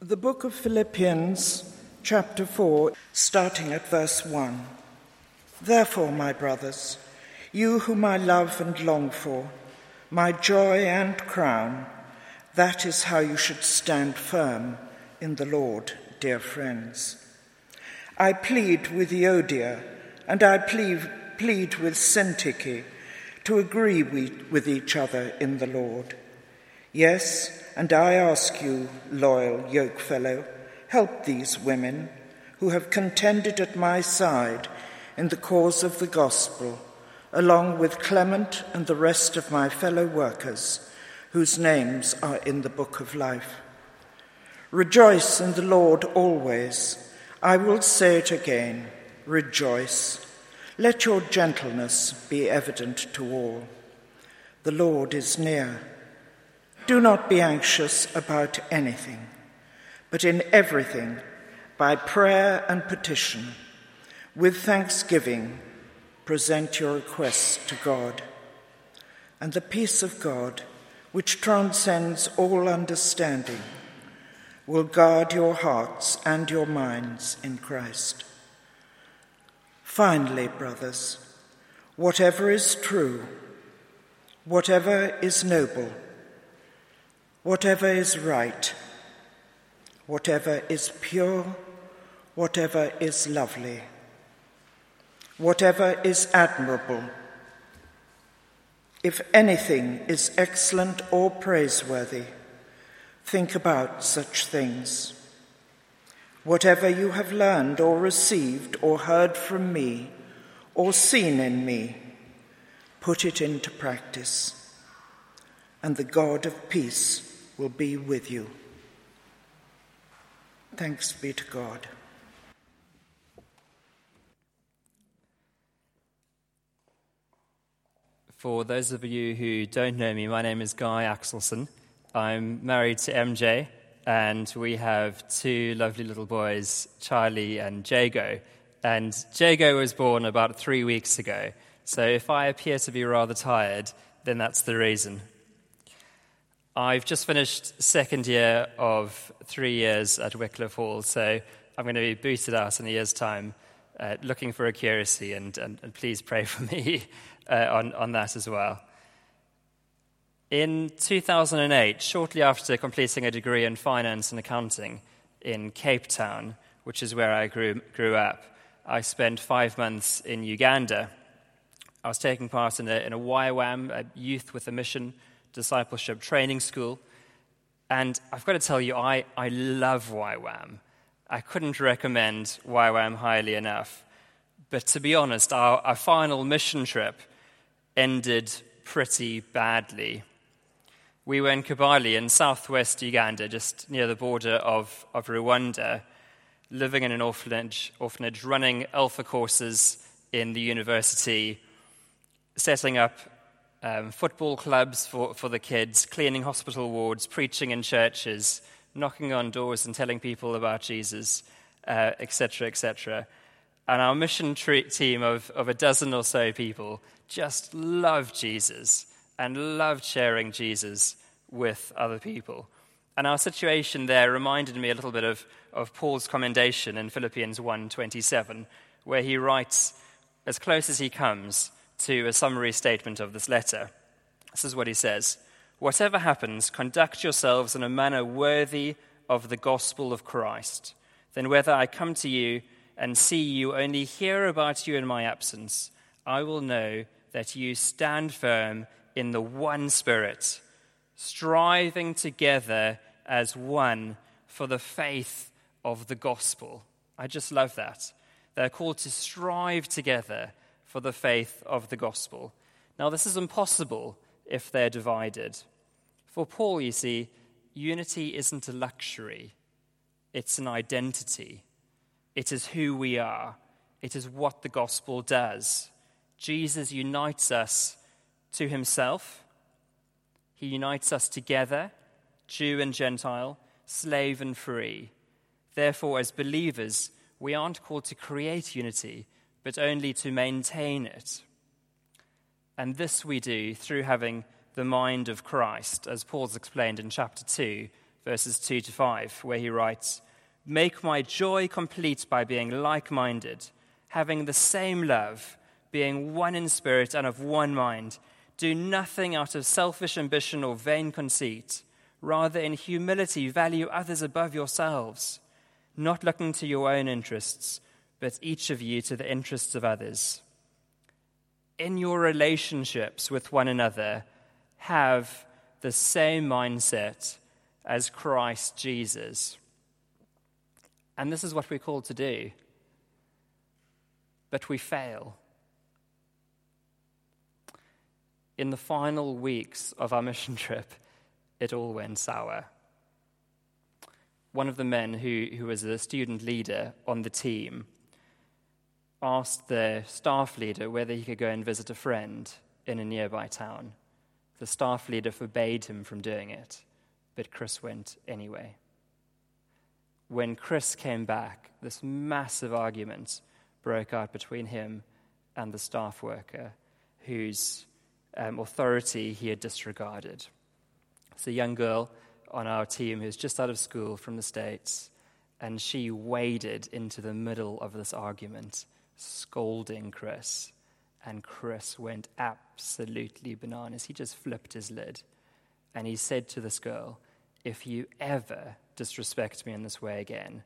The book of Philippians, chapter 4, starting at verse 1. Therefore, my brothers, you whom I love and long for, my joy and crown, that is how you should stand firm in the Lord, dear friends. I plead with Euodia and I plead, plead with Syntyche to agree with each other in the Lord. Yes, and I ask you, loyal yoke fellow, help these women who have contended at my side in the cause of the gospel, along with Clement and the rest of my fellow workers, whose names are in the book of life. Rejoice in the Lord always. I will say it again rejoice. Let your gentleness be evident to all. The Lord is near. Do not be anxious about anything, but in everything, by prayer and petition, with thanksgiving, present your requests to God. And the peace of God, which transcends all understanding, will guard your hearts and your minds in Christ. Finally, brothers, whatever is true, whatever is noble, whatever is right, whatever is pure, whatever is lovely, whatever is admirable, if anything is excellent or praiseworthy, think about such things. Whatever you have learned or received or heard from me or seen in me, put it into practice, and the God of peace will be with you. Thanks be to God. For those of you who don't know me, my name is Guy Axelson. I'm married to MJ, and we have two lovely little boys, Charlie and Jago. And Jago was born about three weeks ago, so if I appear to be rather tired, then that's the reason. I've just finished second year of three years at Wycliffe Hall, so I'm going to be booted out in a year's time, uh, looking for a curacy, and, and, and please pray for me uh, on, on that as well. In 2008, shortly after completing a degree in finance and accounting in Cape Town, which is where I grew, grew up, I spent five months in Uganda. I was taking part in a, in a YWAM, a Youth with a Mission discipleship training school. And I've got to tell you, I, I love YWAM. I couldn't recommend YWAM highly enough. But to be honest, our, our final mission trip ended pretty badly. We were in Kabale in southwest Uganda, just near the border of, of Rwanda, living in an orphanage, orphanage, running alpha courses in the university, setting up um, football clubs for, for the kids, cleaning hospital wards, preaching in churches, knocking on doors and telling people about Jesus, etc., uh, etc. Et and our mission team of, of a dozen or so people just love Jesus and loved sharing Jesus with other people. And our situation there reminded me a little bit of, of Paul's commendation in Philippians 1:27, where he writes, as close as he comes, to a summary statement of this letter. This is what he says Whatever happens, conduct yourselves in a manner worthy of the gospel of Christ. Then, whether I come to you and see you, only hear about you in my absence, I will know that you stand firm in the one Spirit, striving together as one for the faith of the gospel. I just love that. They're called to strive together for the faith of the gospel. Now, this is impossible if they're divided. For Paul, you see, unity isn't a luxury, it's an identity. It is who we are, it is what the gospel does. Jesus unites us to himself, he unites us together, Jew and Gentile, slave and free. Therefore, as believers, we aren't called to create unity but only to maintain it. And this we do through having the mind of Christ, as Paul's explained in chapter 2, verses 2 to 5, where he writes, Make my joy complete by being like minded, having the same love, being one in spirit and of one mind. Do nothing out of selfish ambition or vain conceit. Rather, in humility, value others above yourselves, not looking to your own interests, but each of you to the interests of others. In your relationships with one another, have the same mindset as Christ Jesus. And this is what we're called to do. But we fail. In the final weeks of our mission trip, it all went sour. One of the men who, who was a student leader on the team asked the staff leader whether he could go and visit a friend in a nearby town. The staff leader forbade him from doing it, but Chris went anyway. When Chris came back, this massive argument broke out between him and the staff worker whose um, authority he had disregarded. It's a young girl on our team who's just out of school from the States, and she waded into the middle of this argument, scolding Chris. And Chris went absolutely bananas. He just flipped his lid. And he said to this girl, If you ever disrespect me in this way again,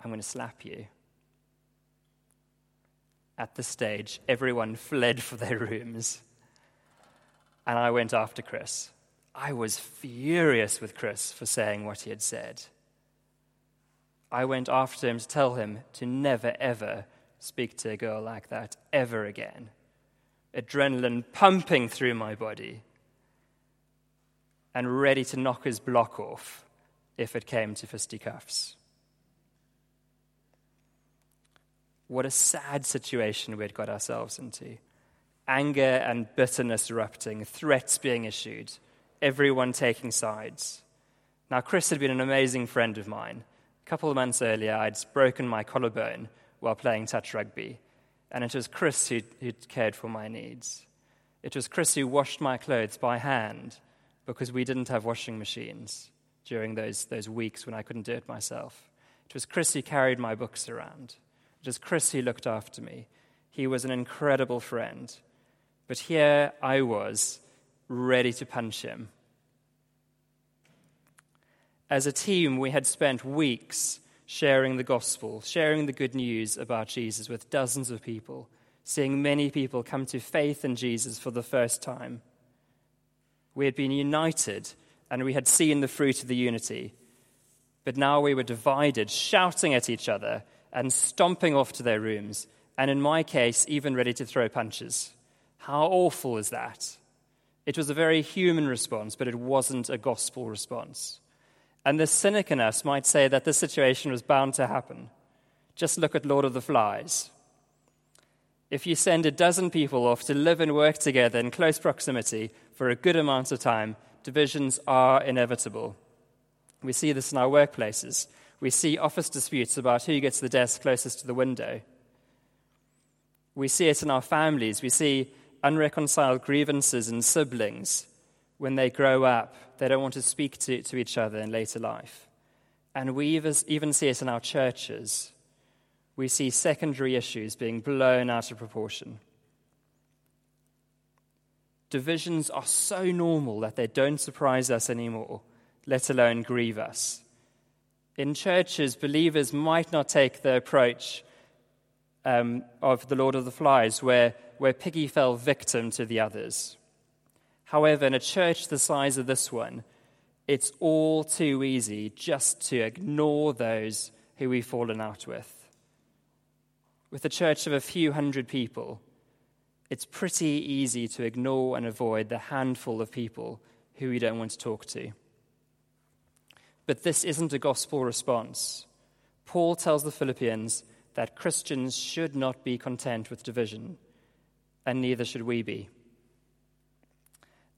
I'm going to slap you. At this stage, everyone fled for their rooms. And I went after Chris. I was furious with Chris for saying what he had said. I went after him to tell him to never, ever speak to a girl like that ever again. Adrenaline pumping through my body and ready to knock his block off if it came to fisticuffs. What a sad situation we had got ourselves into. Anger and bitterness erupting, threats being issued everyone taking sides. Now, Chris had been an amazing friend of mine. A couple of months earlier, I'd broken my collarbone while playing touch rugby, and it was Chris who cared for my needs. It was Chris who washed my clothes by hand because we didn't have washing machines during those, those weeks when I couldn't do it myself. It was Chris who carried my books around. It was Chris who looked after me. He was an incredible friend. But here I was, ready to punch him. As a team, we had spent weeks sharing the gospel, sharing the good news about Jesus with dozens of people, seeing many people come to faith in Jesus for the first time. We had been united and we had seen the fruit of the unity. But now we were divided, shouting at each other and stomping off to their rooms, and in my case, even ready to throw punches. How awful is that? It was a very human response, but it wasn't a gospel response. And the cynic in us might say that this situation was bound to happen. Just look at Lord of the Flies. If you send a dozen people off to live and work together in close proximity for a good amount of time, divisions are inevitable. We see this in our workplaces. We see office disputes about who gets the desk closest to the window. We see it in our families. We see unreconciled grievances in siblings when they grow up. They don't want to speak to, to each other in later life. And we even see it in our churches. We see secondary issues being blown out of proportion. Divisions are so normal that they don't surprise us anymore, let alone grieve us. In churches, believers might not take the approach um, of the Lord of the Flies, where where Piggy fell victim to the others. However, in a church the size of this one, it's all too easy just to ignore those who we've fallen out with. With a church of a few hundred people, it's pretty easy to ignore and avoid the handful of people who we don't want to talk to. But this isn't a gospel response. Paul tells the Philippians that Christians should not be content with division, and neither should we be.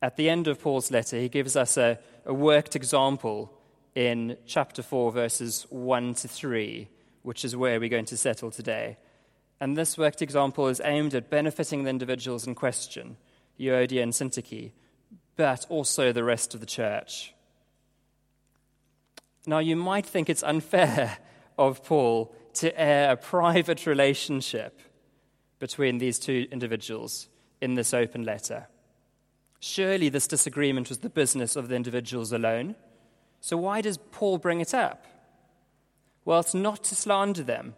At the end of Paul's letter, he gives us a, a worked example in chapter 4, verses 1 to 3, which is where we're going to settle today. And this worked example is aimed at benefiting the individuals in question, Euodia and Syntyche, but also the rest of the church. Now, you might think it's unfair of Paul to air a private relationship between these two individuals in this open letter. Surely this disagreement was the business of the individuals alone. So why does Paul bring it up? Well, it's not to slander them.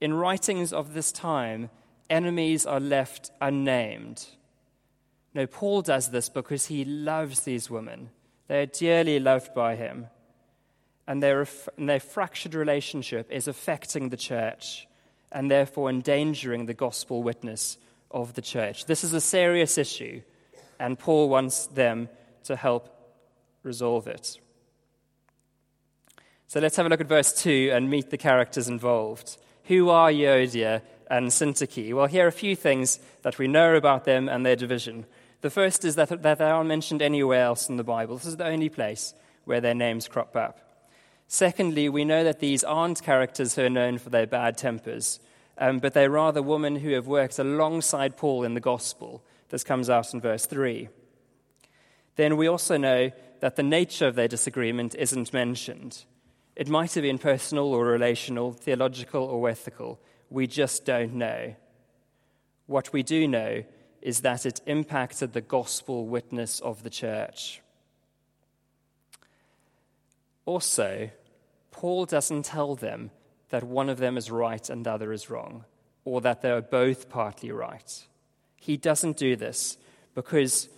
In writings of this time, enemies are left unnamed. No, Paul does this because he loves these women. They are dearly loved by him. And their, and their fractured relationship is affecting the church and therefore endangering the gospel witness of the church. This is a serious issue, and Paul wants them to help resolve it. So let's have a look at verse 2 and meet the characters involved. Who are Euodia and Syntyche? Well, here are a few things that we know about them and their division. The first is that, that they aren't mentioned anywhere else in the Bible. This is the only place where their names crop up. Secondly, we know that these aren't characters who are known for their bad tempers, um, but they're rather women who have worked alongside Paul in the gospel. This comes out in verse 3. Then we also know that the nature of their disagreement isn't mentioned. It might have been personal or relational, theological or ethical. We just don't know. What we do know is that it impacted the gospel witness of the church. Also, Paul doesn't tell them that one of them is right and the other is wrong, or that they are both partly right. He doesn't do this because,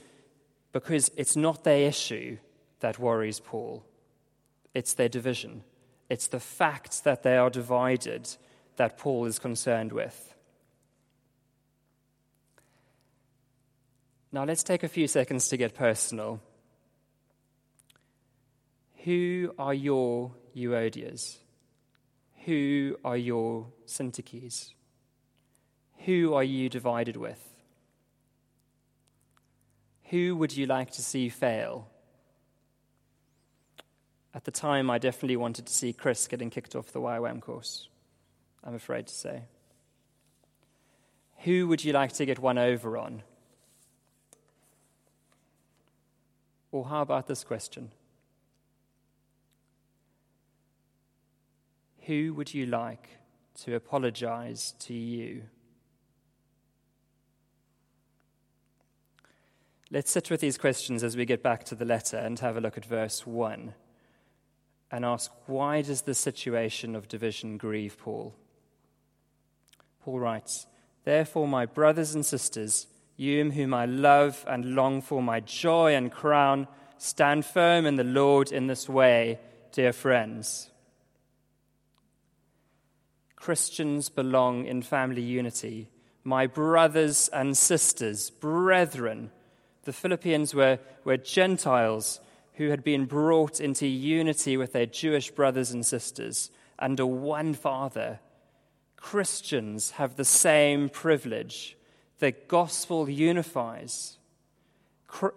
because it's not their issue that worries Paul, it's their division. It's the fact that they are divided that Paul is concerned with. Now, let's take a few seconds to get personal. Who are your Euodias? Who are your Syntyches? Who are you divided with? Who would you like to see fail? At the time, I definitely wanted to see Chris getting kicked off the YWAM course, I'm afraid to say. Who would you like to get one over on? Or how about this question? Who would you like to apologize to you? Let's sit with these questions as we get back to the letter and have a look at verse 1 and ask why does the situation of division grieve Paul? Paul writes, Therefore, my brothers and sisters, you whom I love and long for, my joy and crown, stand firm in the Lord in this way, dear friends. Christians belong in family unity. My brothers and sisters, brethren. The Philippians were, were Gentiles who had been brought into unity with their Jewish brothers and sisters under one Father. Christians have the same privilege. The gospel unifies.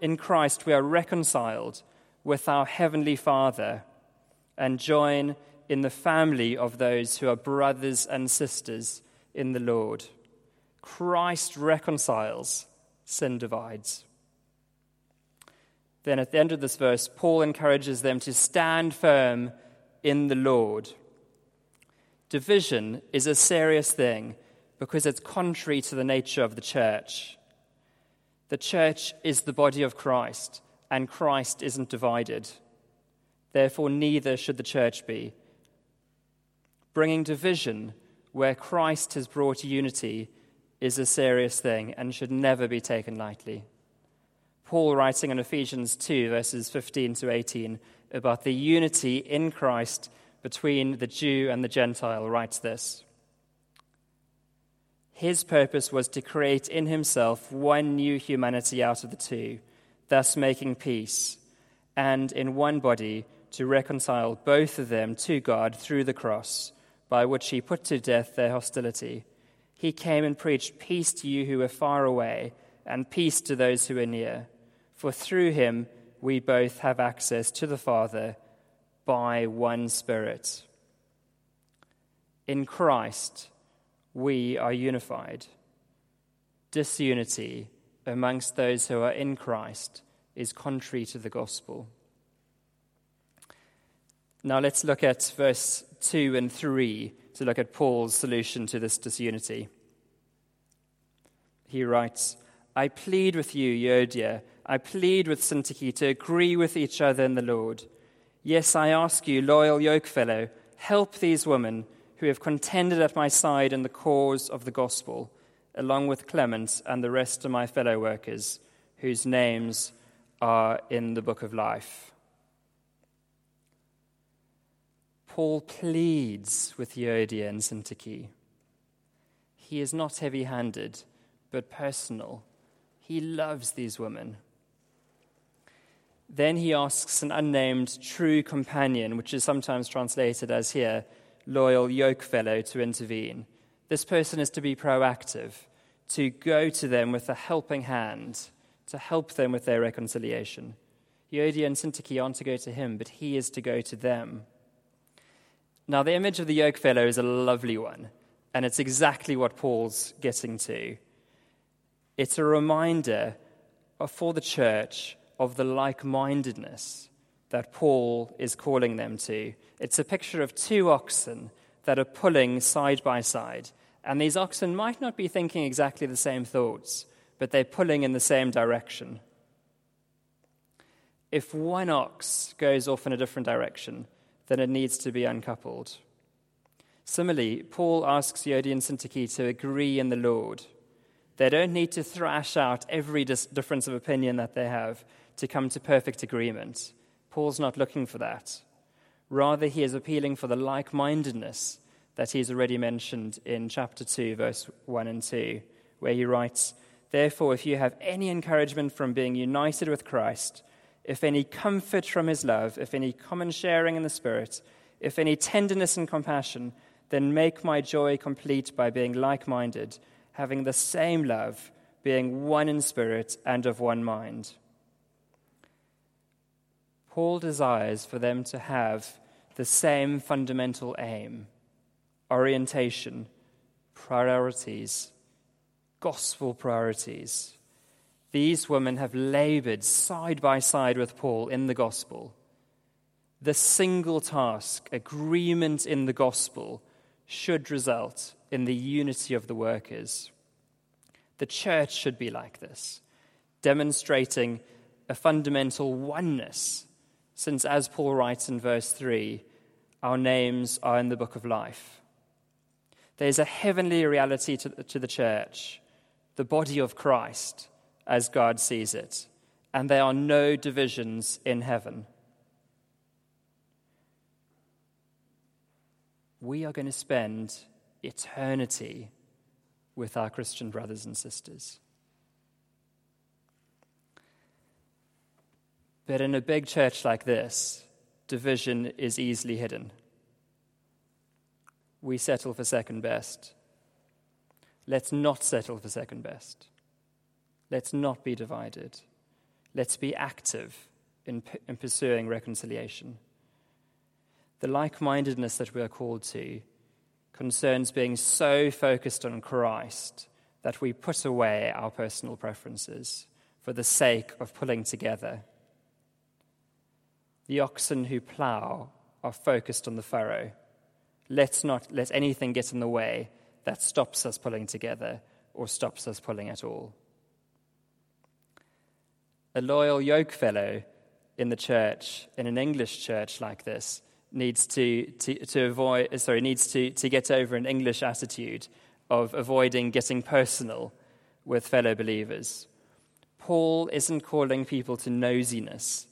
In Christ, we are reconciled with our Heavenly Father and join in the family of those who are brothers and sisters in the Lord. Christ reconciles, sin divides. Then at the end of this verse, Paul encourages them to stand firm in the Lord. Division is a serious thing because it's contrary to the nature of the church. The church is the body of Christ, and Christ isn't divided. Therefore, neither should the church be bringing division where Christ has brought unity is a serious thing and should never be taken lightly. Paul, writing in Ephesians 2, verses 15 to 18, about the unity in Christ between the Jew and the Gentile, writes this His purpose was to create in himself one new humanity out of the two, thus making peace, and in one body to reconcile both of them to God through the cross by which he put to death their hostility. He came and preached peace to you who were far away, and peace to those who are near. For through him we both have access to the Father by one Spirit. In Christ, we are unified. Disunity amongst those who are in Christ is contrary to the gospel. Now let's look at verse 2 and 3 to look at Paul's solution to this disunity. He writes, I plead with you, Euodia, I plead with Syntyche to agree with each other in the Lord. Yes, I ask you, loyal yokefellow, help these women who have contended at my side in the cause of the gospel, along with Clement and the rest of my fellow workers, whose names are in the book of life. Paul pleads with Euodia and Syntyche. He is not heavy handed, but personal. He loves these women. Then he asks an unnamed true companion, which is sometimes translated as here, loyal yokefellow, to intervene. This person is to be proactive, to go to them with a helping hand, to help them with their reconciliation. Euodia and Syntyche aren't to go to him, but he is to go to them. Now, the image of the yoke fellow is a lovely one, and it's exactly what Paul's getting to. It's a reminder for the church of the like mindedness that Paul is calling them to. It's a picture of two oxen that are pulling side by side. And these oxen might not be thinking exactly the same thoughts, but they're pulling in the same direction. If one ox goes off in a different direction, then it needs to be uncoupled. Similarly, Paul asks Euodia and Syntyche to agree in the Lord. They don't need to thrash out every dis- difference of opinion that they have to come to perfect agreement. Paul's not looking for that. Rather, he is appealing for the like mindedness that he's already mentioned in chapter 2, verse 1 and 2, where he writes, Therefore, if you have any encouragement from being united with Christ, if any comfort from his love, if any common sharing in the Spirit, if any tenderness and compassion, then make my joy complete by being like minded, having the same love, being one in spirit and of one mind. Paul desires for them to have the same fundamental aim, orientation, priorities, gospel priorities. These women have labored side by side with Paul in the gospel. The single task, agreement in the gospel, should result in the unity of the workers. The church should be like this, demonstrating a fundamental oneness, since, as Paul writes in verse 3, our names are in the book of life. There's a heavenly reality to, to the church, the body of Christ as God sees it, and there are no divisions in heaven. We are going to spend eternity with our Christian brothers and sisters. But in a big church like this, division is easily hidden. We settle for second best. Let's not settle for second best. Let's not be divided. Let's be active in, in pursuing reconciliation. The like mindedness that we are called to concerns being so focused on Christ that we put away our personal preferences for the sake of pulling together. The oxen who plough are focused on the furrow. Let's not let anything get in the way that stops us pulling together or stops us pulling at all a loyal yoke fellow in the church, in an English church like this, needs to, to, to avoid, sorry, needs to, to get over an English attitude of avoiding getting personal with fellow believers. Paul isn't calling people to nosiness,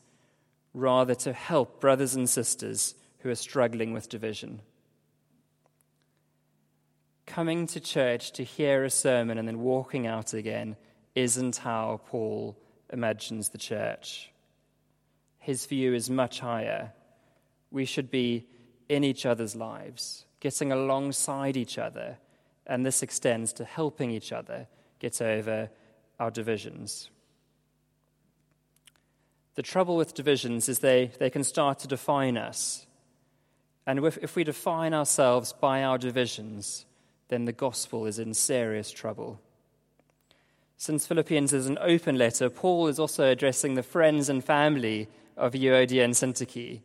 rather to help brothers and sisters who are struggling with division. Coming to church to hear a sermon and then walking out again isn't how Paul imagines the church. His view is much higher. We should be in each other's lives, getting alongside each other, and this extends to helping each other get over our divisions. The trouble with divisions is they, they can start to define us. And if, if we define ourselves by our divisions, then the gospel is in serious trouble. Since Philippians is an open letter, Paul is also addressing the friends and family of Euodia and Syntyche.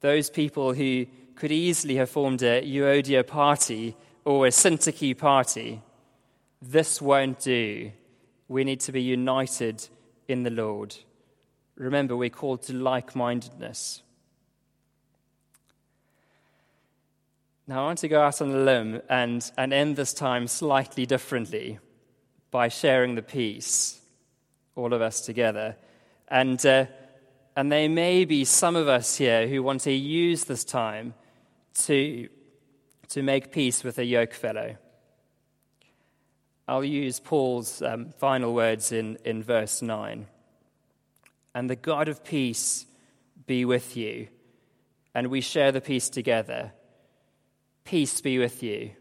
those people who could easily have formed a Euodia party or a Syntyche party, this won't do. We need to be united in the Lord. Remember, we're called to like mindedness. Now, I want to go out on a limb and, and end this time slightly differently by sharing the peace, all of us together. And, uh, and there may be some of us here who want to use this time to, to make peace with a yoke fellow. I'll use Paul's um, final words in, in verse 9. And the God of peace be with you, and we share the peace together. Peace be with you.